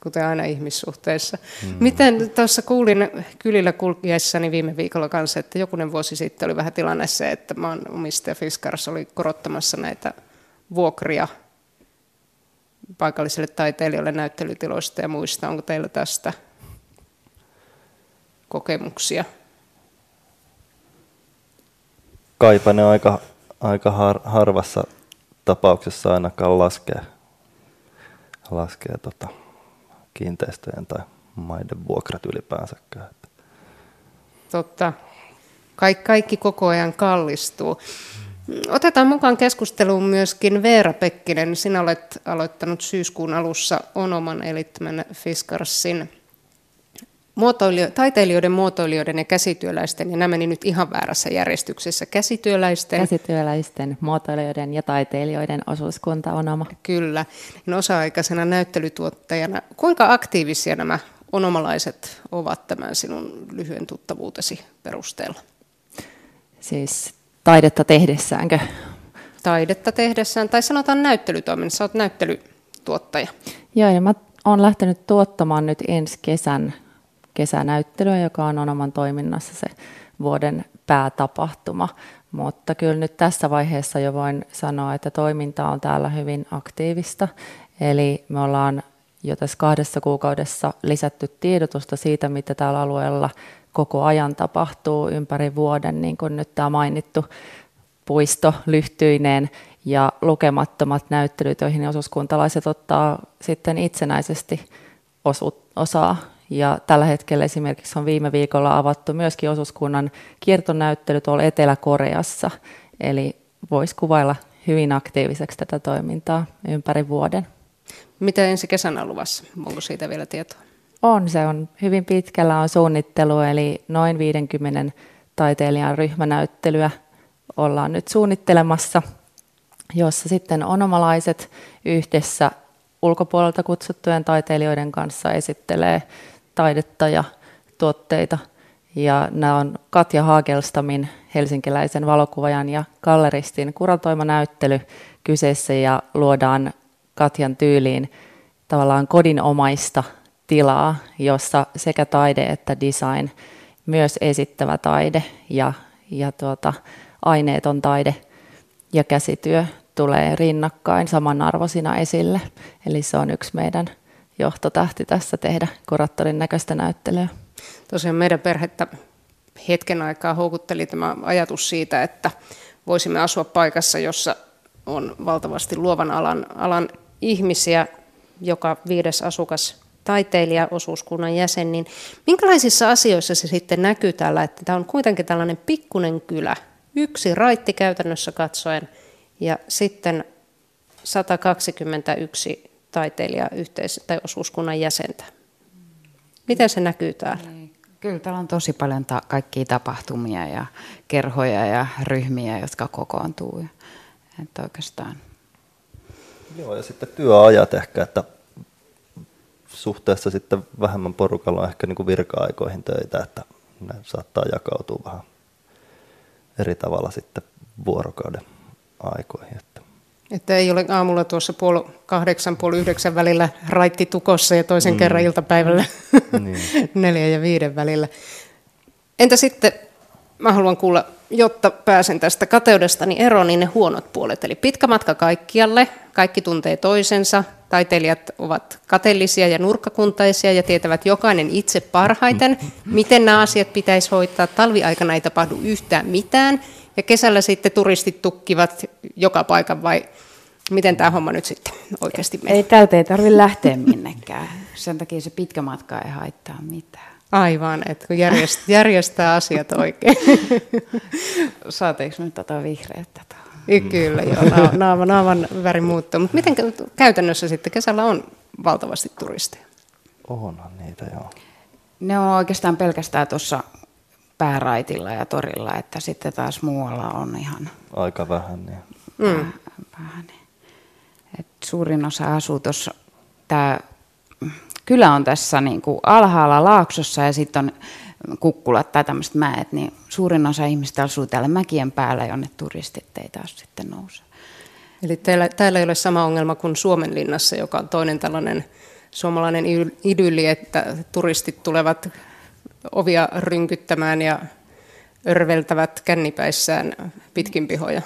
Kuten aina ihmissuhteissa. Mm. Miten tuossa kuulin kylillä kulkiessani viime viikolla kanssa, että jokunen vuosi sitten oli vähän tilanne se, että maanomistaja Fiskars oli korottamassa näitä vuokria paikallisille taiteilijoille näyttelytiloista ja muista. Onko teillä tästä kokemuksia? Kaipa ne aika, aika har, harvassa tapauksessa ainakaan laskee, laskee tota, kiinteistöjen tai maiden vuokrat ylipäänsäkään. Totta. Kaik, kaikki koko ajan kallistuu. Otetaan mukaan keskusteluun myöskin Veera Pekkinen. Sinä olet aloittanut syyskuun alussa Onoman eli tämän Fiskarsin muotoilio- taiteilijoiden, muotoilijoiden ja käsityöläisten, ja nämä meni nyt ihan väärässä järjestyksessä, käsityöläisten. Käsityöläisten, muotoilijoiden ja taiteilijoiden osuuskunta on oma. Kyllä, niin osa-aikaisena näyttelytuottajana. Kuinka aktiivisia nämä onomalaiset ovat tämän sinun lyhyen tuttavuutesi perusteella? Siis taidetta tehdessäänkö? Taidetta tehdessään, tai sanotaan näyttelytoiminnassa, olet näyttelytuottaja. Joo, ja mä olen lähtenyt tuottamaan nyt ensi kesän kesänäyttelyä, joka on Onoman toiminnassa se vuoden päätapahtuma. Mutta kyllä nyt tässä vaiheessa jo voin sanoa, että toiminta on täällä hyvin aktiivista. Eli me ollaan jo tässä kahdessa kuukaudessa lisätty tiedotusta siitä, mitä täällä alueella koko ajan tapahtuu ympäri vuoden, niin kuin nyt tämä mainittu puisto lyhtyineen ja lukemattomat näyttelyt, joihin osuuskuntalaiset ottaa sitten itsenäisesti osaa. Ja tällä hetkellä esimerkiksi on viime viikolla avattu myöskin osuuskunnan kiertonäyttely tuolla Etelä-Koreassa. Eli voisi kuvailla hyvin aktiiviseksi tätä toimintaa ympäri vuoden. Mitä ensi kesänä luvassa? Onko siitä vielä tietoa? On, se on hyvin pitkällä on suunnittelu, eli noin 50 taiteilijan ryhmänäyttelyä ollaan nyt suunnittelemassa, jossa sitten onomalaiset yhdessä ulkopuolelta kutsuttujen taiteilijoiden kanssa esittelee taidetta ja tuotteita. Ja nämä on Katja Haagelstamin, helsinkiläisen valokuvajan ja galleristin kuratoima näyttely kyseessä ja luodaan Katjan tyyliin tavallaan kodinomaista tilaa, jossa sekä taide että design, myös esittävä taide ja, ja tuota, aineeton taide ja käsityö tulee rinnakkain samanarvoisina esille. Eli se on yksi meidän johtotähti tässä tehdä kuraattorin näköistä näyttelyä. Tosiaan meidän perhettä hetken aikaa houkutteli tämä ajatus siitä, että voisimme asua paikassa, jossa on valtavasti luovan alan, alan ihmisiä, joka viides asukas taiteilija, osuuskunnan jäsen, niin minkälaisissa asioissa se sitten näkyy täällä, että tämä on kuitenkin tällainen pikkunen kylä, yksi raitti käytännössä katsoen, ja sitten 121 taiteilija yhteis- tai osuuskunnan jäsentä. Miten se näkyy täällä? Niin, kyllä täällä on tosi paljon ta- kaikkia tapahtumia ja kerhoja ja ryhmiä, jotka kokoontuu. Että oikeastaan. Joo, ja sitten työajat ehkä, että suhteessa sitten vähemmän porukalla on ehkä niin kuin virka-aikoihin töitä, että ne saattaa jakautua vähän eri tavalla sitten vuorokauden aikoihin. Että. ei ole aamulla tuossa puoli kahdeksan, puoli yhdeksän välillä raitti tukossa ja toisen mm. kerran iltapäivällä niin. (laughs) neljä ja viiden välillä. Entä sitten, mä haluan kuulla, jotta pääsen tästä kateudestani eroon, niin ne huonot puolet. Eli pitkä matka kaikkialle, kaikki tuntee toisensa, taiteilijat ovat kateellisia ja nurkkakuntaisia ja tietävät jokainen itse parhaiten, miten nämä asiat pitäisi hoitaa. Talviaikana ei tapahdu yhtään mitään ja kesällä sitten turistit tukkivat joka paikan vai miten tämä homma nyt sitten oikeasti menee? Ei täältä ei tarvitse lähteä minnekään. Sen takia se pitkä matka ei haittaa mitään. Aivan, että kun järjestää, järjestää asiat oikein. (laughs) Saateeko nyt tätä vihreätä? Kyllä, joo, (laughs) naaman, naaman väri muuttuu. Mutta miten käytännössä sitten kesällä on valtavasti turisteja? Onhan niitä, joo. Ne on oikeastaan pelkästään tuossa pääraitilla ja torilla, että sitten taas muualla on ihan... Aika vähän, niin. Mm. Vähän, niin. Et suurin osa asuu tuossa, tämä kylä on tässä niin kuin alhaalla laaksossa ja sitten on kukkulat tai tämmöiset mäet, niin suurin osa ihmistä asuu täällä mäkien päällä, jonne turistit ei taas sitten nouse. Eli teillä, täällä ei ole sama ongelma kuin Suomenlinnassa, joka on toinen tällainen suomalainen idylli, että turistit tulevat ovia rynkyttämään ja örveltävät kännipäissään pitkin pihoja.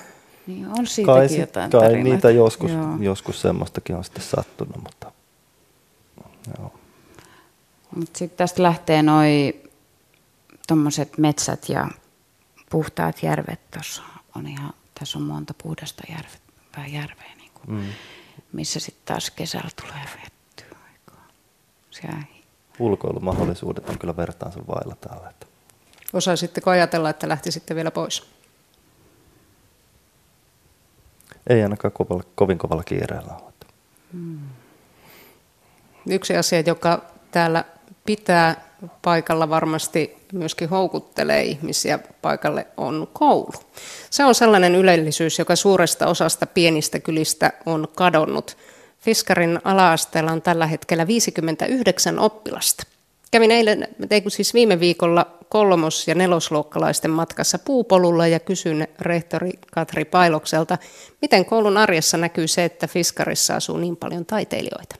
Niin on siitäkin kai, jotain kai niitä joskus, joskus semmoistakin on sitten sattunut, mutta joo. Mut sitten tästä lähtee noin tuommoiset metsät ja puhtaat järvet tuossa on ihan, tässä on monta puhdasta järvet, järveä, niin kuin, mm. missä sitten taas kesällä tulee vettyä aikaa. Siellä... Ulkoilumahdollisuudet on kyllä vertaansa vailla täällä. Että. Osaisitteko ajatella, että lähti sitten vielä pois? Ei ainakaan kovalla, kovin kovalla kiireellä ole. Hmm. Yksi asia, joka täällä pitää paikalla varmasti myöskin houkuttelee ihmisiä paikalle, on koulu. Se on sellainen ylellisyys, joka suuresta osasta pienistä kylistä on kadonnut. Fiskarin ala-asteella on tällä hetkellä 59 oppilasta. Kävin eilen, siis viime viikolla kolmos- ja nelosluokkalaisten matkassa puupolulla ja kysyn rehtori Katri Pailokselta, miten koulun arjessa näkyy se, että Fiskarissa asuu niin paljon taiteilijoita.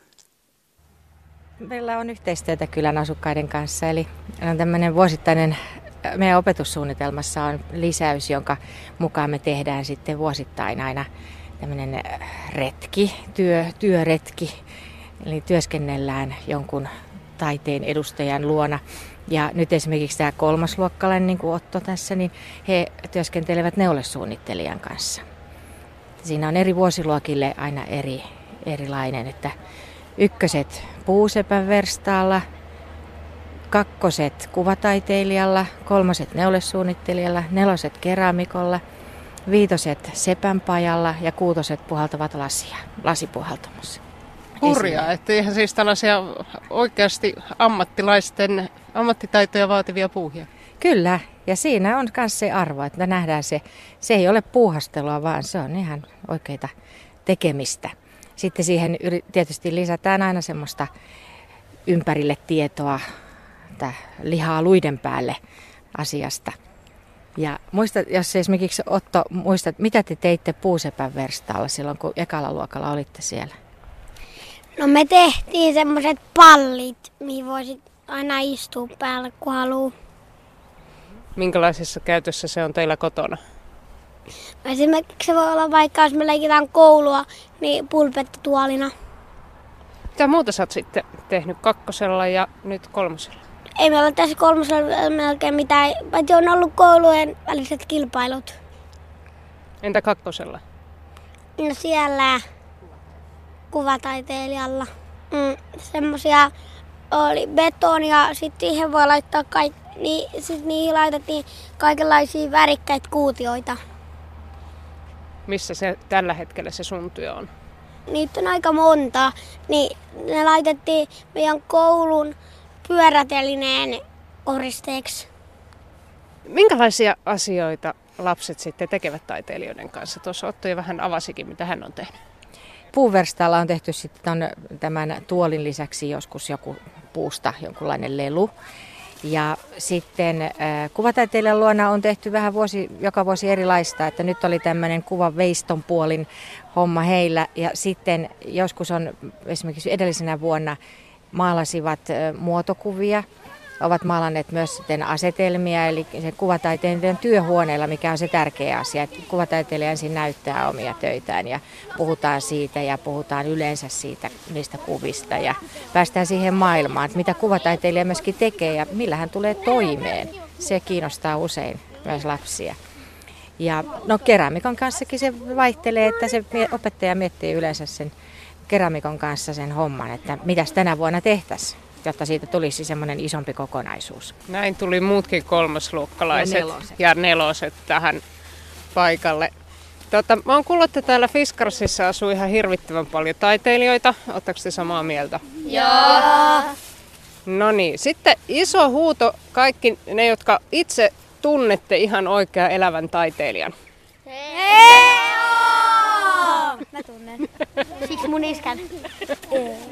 Meillä on yhteistyötä kylän asukkaiden kanssa, eli on tämmöinen vuosittainen, meidän opetussuunnitelmassa on lisäys, jonka mukaan me tehdään sitten vuosittain aina tämmöinen retki, työ, työretki eli työskennellään jonkun taiteen edustajan luona. Ja nyt esimerkiksi tämä kolmasluokkalainen, niin kuin Otto tässä, niin he työskentelevät neulesuunnittelijan kanssa. Siinä on eri vuosiluokille aina eri, erilainen, että ykköset puusepän verstaalla, kakkoset kuvataiteilijalla, kolmoset neulesuunnittelijalla, neloset keramikolla, viitoset sepänpajalla ja kuutoset puhaltavat lasia, lasipuhaltamossa. Hurjaa, että ihan siis tällaisia oikeasti ammattilaisten ammattitaitoja vaativia puuhia. Kyllä, ja siinä on myös se arvo, että nähdään se, se ei ole puuhastelua, vaan se on ihan oikeita tekemistä. Sitten siihen tietysti lisätään aina semmoista ympärille tietoa, lihaa luiden päälle asiasta. Ja muista, jos esimerkiksi Otto, muistat, mitä te teitte puusepän verstaalla silloin, kun ekalla luokalla olitte siellä? No me tehtiin semmoiset pallit, mihin voisit aina istua päällä, kun haluaa. Minkälaisessa käytössä se on teillä kotona? No esimerkiksi se voi olla vaikka, jos me leikitään koulua, niin pulpettituolina. Mitä muuta sä oot sitten tehnyt kakkosella ja nyt kolmosella? Ei meillä ole tässä kolmosella melkein mitään, paitsi on ollut koulujen väliset kilpailut. Entä kakkosella? No siellä kuvataiteilijalla. Mm, semmosia oli betonia, sitten siihen voi laittaa kaikki, niin, sit niihin laitettiin kaikenlaisia värikkäitä kuutioita. Missä se tällä hetkellä se sun työ on? Niitä on aika monta. Niin ne laitettiin meidän koulun pyörätelineen koristeeksi. Minkälaisia asioita lapset sitten tekevät taiteilijoiden kanssa? Tuossa Otto jo vähän avasikin, mitä hän on tehnyt. Puuverstaalla on tehty sitten tämän tuolin lisäksi joskus joku puusta jonkunlainen lelu. Ja sitten äh, kuvataiteilijan luona on tehty vähän vuosi, joka vuosi erilaista, että nyt oli tämmöinen kuvan veiston puolin homma heillä. Ja sitten joskus on esimerkiksi edellisenä vuonna maalasivat muotokuvia ovat maalanneet myös sitten asetelmia, eli se kuvataiteilijan työhuoneella, mikä on se tärkeä asia, että kuvataiteilija ensin näyttää omia töitään ja puhutaan siitä ja puhutaan yleensä siitä niistä kuvista ja päästään siihen maailmaan, että mitä kuvataiteilija myöskin tekee ja millä hän tulee toimeen. Se kiinnostaa usein myös lapsia. Ja no keramikon kanssakin se vaihtelee, että se opettaja miettii yleensä sen keramikon kanssa sen homman, että mitäs tänä vuonna tehtäisiin jotta siitä tulisi semmoinen isompi kokonaisuus. Näin tuli muutkin kolmasluokkalaiset ja neloset, ja neloset tähän paikalle. Tota, mä oon kuullut, että täällä Fiskarsissa asuu ihan hirvittävän paljon taiteilijoita. Oletteko te samaa mieltä? Joo. No niin, sitten iso huuto kaikki ne, jotka itse tunnette ihan oikea elävän taiteilijan. Hei! Mä tunnen. (laughs) Siksi mun iskän.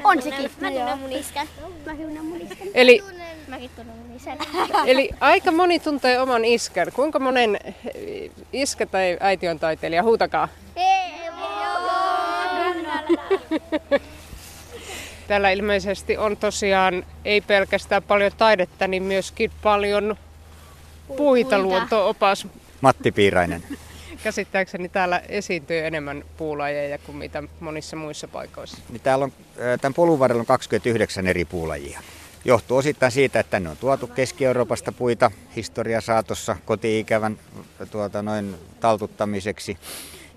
On sekin. Mä tunnen mun iskän. Mä tunnen mun iskän. Eli, Mäkin tunnen mun isän. eli aika moni tuntee oman iskän. Kuinka monen iskä tai äiti on taiteilija? Huutakaa. (laughs) Täällä ilmeisesti on tosiaan ei pelkästään paljon taidetta, niin myöskin paljon puita luonto-opas. Matti Piirainen. Käsittääkseni täällä esiintyy enemmän puulajeja kuin mitä monissa muissa paikoissa. Niin täällä on, tämän polun varrella on 29 eri puulajia. Johtuu osittain siitä, että tänne on tuotu Keski-Euroopasta puita historia saatossa koti-ikävän tuota, noin taltuttamiseksi.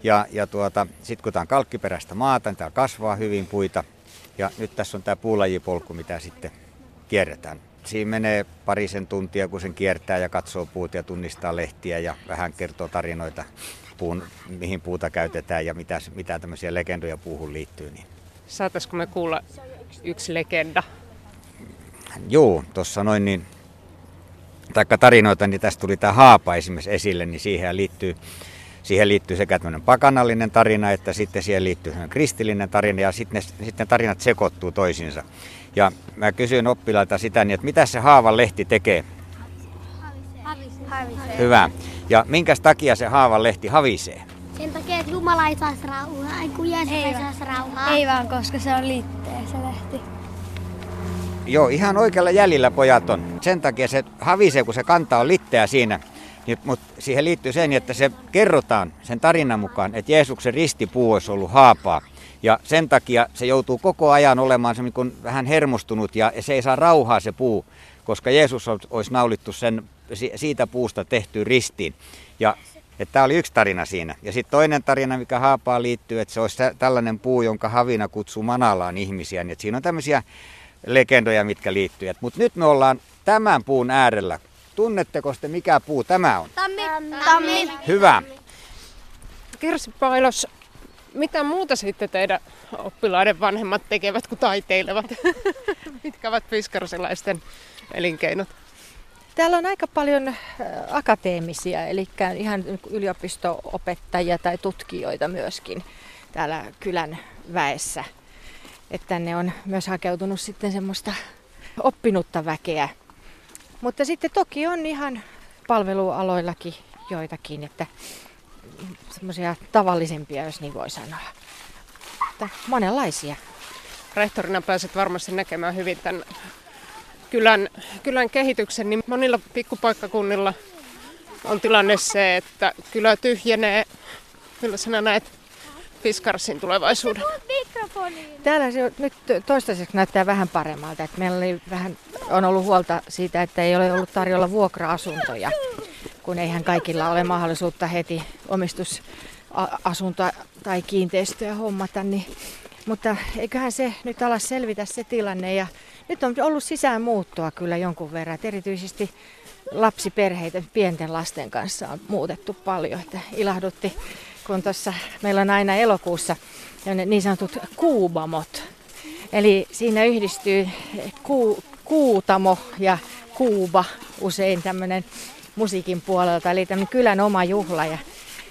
Ja, ja tuota, sitten kun tämä on kalkkiperäistä maata, niin täällä kasvaa hyvin puita. Ja nyt tässä on tämä puulajipolku, mitä sitten kierretään. Siinä menee parisen tuntia, kun sen kiertää ja katsoo puut ja tunnistaa lehtiä ja vähän kertoo tarinoita, puun, mihin puuta käytetään ja mitä, mitä tämmöisiä legendoja puuhun liittyy. Niin. Saataisiko me kuulla yksi legenda? Joo, tuossa noin niin, taikka tarinoita, niin tästä tuli tämä haapa esimerkiksi esille, niin siihen liittyy, siihen liittyy sekä tämmöinen pakanallinen tarina, että sitten siihen liittyy kristillinen tarina ja sitten ne, sitten ne tarinat sekoittuu toisiinsa. Ja mä kysyin oppilailta sitä, niin että mitä se haavan lehti tekee? Havisee. Hyvä. Ja minkä takia se haavan lehti havisee? Sen takia, että Jumala ei saisi rauhaa, ei kun Jeesus ei, ei saisi rauhaa. Ei vaan, koska se on litteä se lehti. Joo, ihan oikealla jäljellä pojat on. Sen takia se havisee, kun se kanta on litteä siinä. Mutta siihen liittyy sen, että se kerrotaan sen tarinan mukaan, että Jeesuksen ristipuu olisi ollut haapaa. Ja sen takia se joutuu koko ajan olemaan se niin vähän hermostunut ja se ei saa rauhaa se puu, koska Jeesus olisi naulittu sen, siitä puusta tehtyyn ristiin. Ja Tämä oli yksi tarina siinä. Ja sitten toinen tarina, mikä haapaan liittyy, että se olisi tällainen puu, jonka havina kutsuu manalaan ihmisiä. Niin siinä on tämmöisiä legendoja, mitkä liittyy. Mutta nyt me ollaan tämän puun äärellä. Tunnetteko te, mikä puu tämä on? Tammi. Tammi. Hyvä. Kirsi Pailos, mitä muuta sitten teidän oppilaiden vanhemmat tekevät kuin taiteilevat? (laughs) Mitkä ovat fiskarsilaisten elinkeinot? Täällä on aika paljon äh, akateemisia, eli ihan yliopistoopettajia tai tutkijoita myöskin täällä kylän väessä. Että tänne on myös hakeutunut sitten semmoista oppinutta väkeä. Mutta sitten toki on ihan palvelualoillakin joitakin, että semmoisia tavallisempia, jos niin voi sanoa. Että monenlaisia. Rehtorina pääset varmasti näkemään hyvin tämän kylän, kylän kehityksen, niin monilla pikkupaikkakunnilla on tilanne se, että kylä tyhjenee. Millä sinä näet Fiskarsin tulevaisuuden? Täällä se nyt toistaiseksi näyttää vähän paremmalta. Että meillä oli vähän, on ollut huolta siitä, että ei ole ollut tarjolla vuokra-asuntoja, kun eihän kaikilla ole mahdollisuutta heti omistusasuntoa tai kiinteistöä hommata. Niin, mutta eiköhän se nyt ala selvitä se tilanne ja nyt on ollut sisään muuttoa kyllä jonkun verran, että erityisesti lapsiperheitä pienten lasten kanssa on muutettu paljon. Että ilahdutti, kun tuossa meillä on aina elokuussa niin sanotut kuubamot. Eli siinä yhdistyy ku, kuutamo ja kuuba, usein tämmöinen musiikin puolelta, eli tämmöinen kylän oma juhla. Ja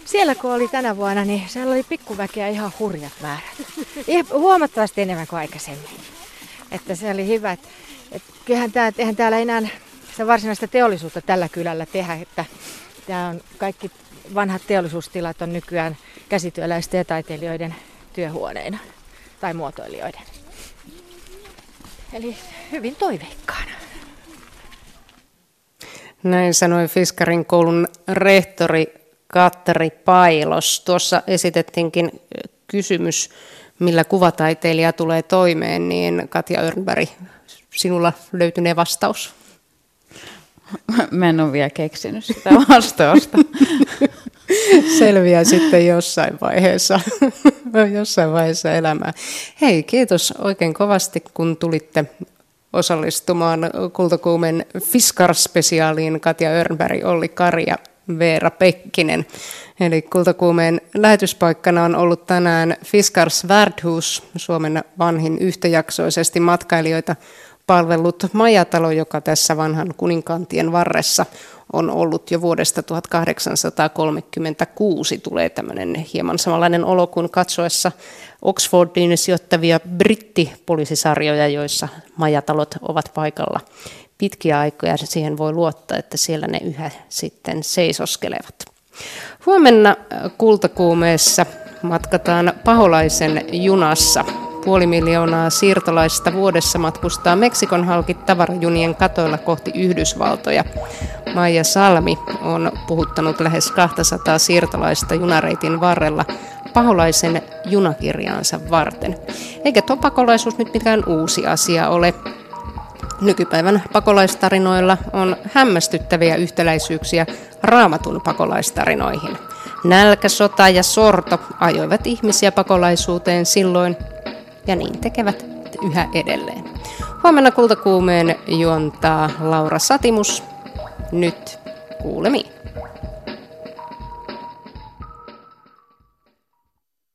siellä kun oli tänä vuonna, niin siellä oli pikkuväkeä ihan hurjat määrät. Huomattavasti enemmän kuin aikaisemmin. Että se oli hyvä. Että, että kyllähän tää, eihän täällä enää se varsinaista teollisuutta tällä kylällä tehdä, että tämä on kaikki vanhat teollisuustilat on nykyään käsityöläisten ja taiteilijoiden työhuoneina tai muotoilijoiden. Eli hyvin toiveikkaana. Näin sanoi Fiskarin koulun rehtori Katteri Pailos. Tuossa esitettiinkin kysymys millä kuvataiteilija tulee toimeen, niin Katja Örnberg, sinulla löytynee vastaus? (laughs) Mä en ole vielä keksinyt sitä (laughs) vastausta. (laughs) Selviää sitten jossain vaiheessa, jossain vaiheessa elämää. Hei, kiitos oikein kovasti, kun tulitte osallistumaan Kultakuumen Fiskar-spesiaaliin Katja Örnberg, Olli Kari ja Veera Pekkinen. Eli Kultakuumeen lähetyspaikkana on ollut tänään Fiskars Värdhus, Suomen vanhin yhtäjaksoisesti matkailijoita palvellut majatalo, joka tässä vanhan kuninkantien varressa on ollut jo vuodesta 1836. Tulee tämmöinen hieman samanlainen olo kuin katsoessa Oxfordiin sijoittavia brittipoliisisarjoja, joissa majatalot ovat paikalla pitkiä aikoja. Siihen voi luottaa, että siellä ne yhä sitten seisoskelevat. Huomenna äh, kultakuumeessa matkataan paholaisen junassa. Puoli miljoonaa siirtolaista vuodessa matkustaa Meksikon halki tavarajunien katoilla kohti Yhdysvaltoja. Maija Salmi on puhuttanut lähes 200 siirtolaista junareitin varrella paholaisen junakirjaansa varten. Eikä tuo pakolaisuus nyt mikään uusi asia ole. Nykypäivän pakolaistarinoilla on hämmästyttäviä yhtäläisyyksiä raamatun pakolaistarinoihin. Nälkä, sota ja sorto ajoivat ihmisiä pakolaisuuteen silloin ja niin tekevät yhä edelleen. Huomenna kultakuumeen juontaa Laura Satimus. Nyt kuulemiin.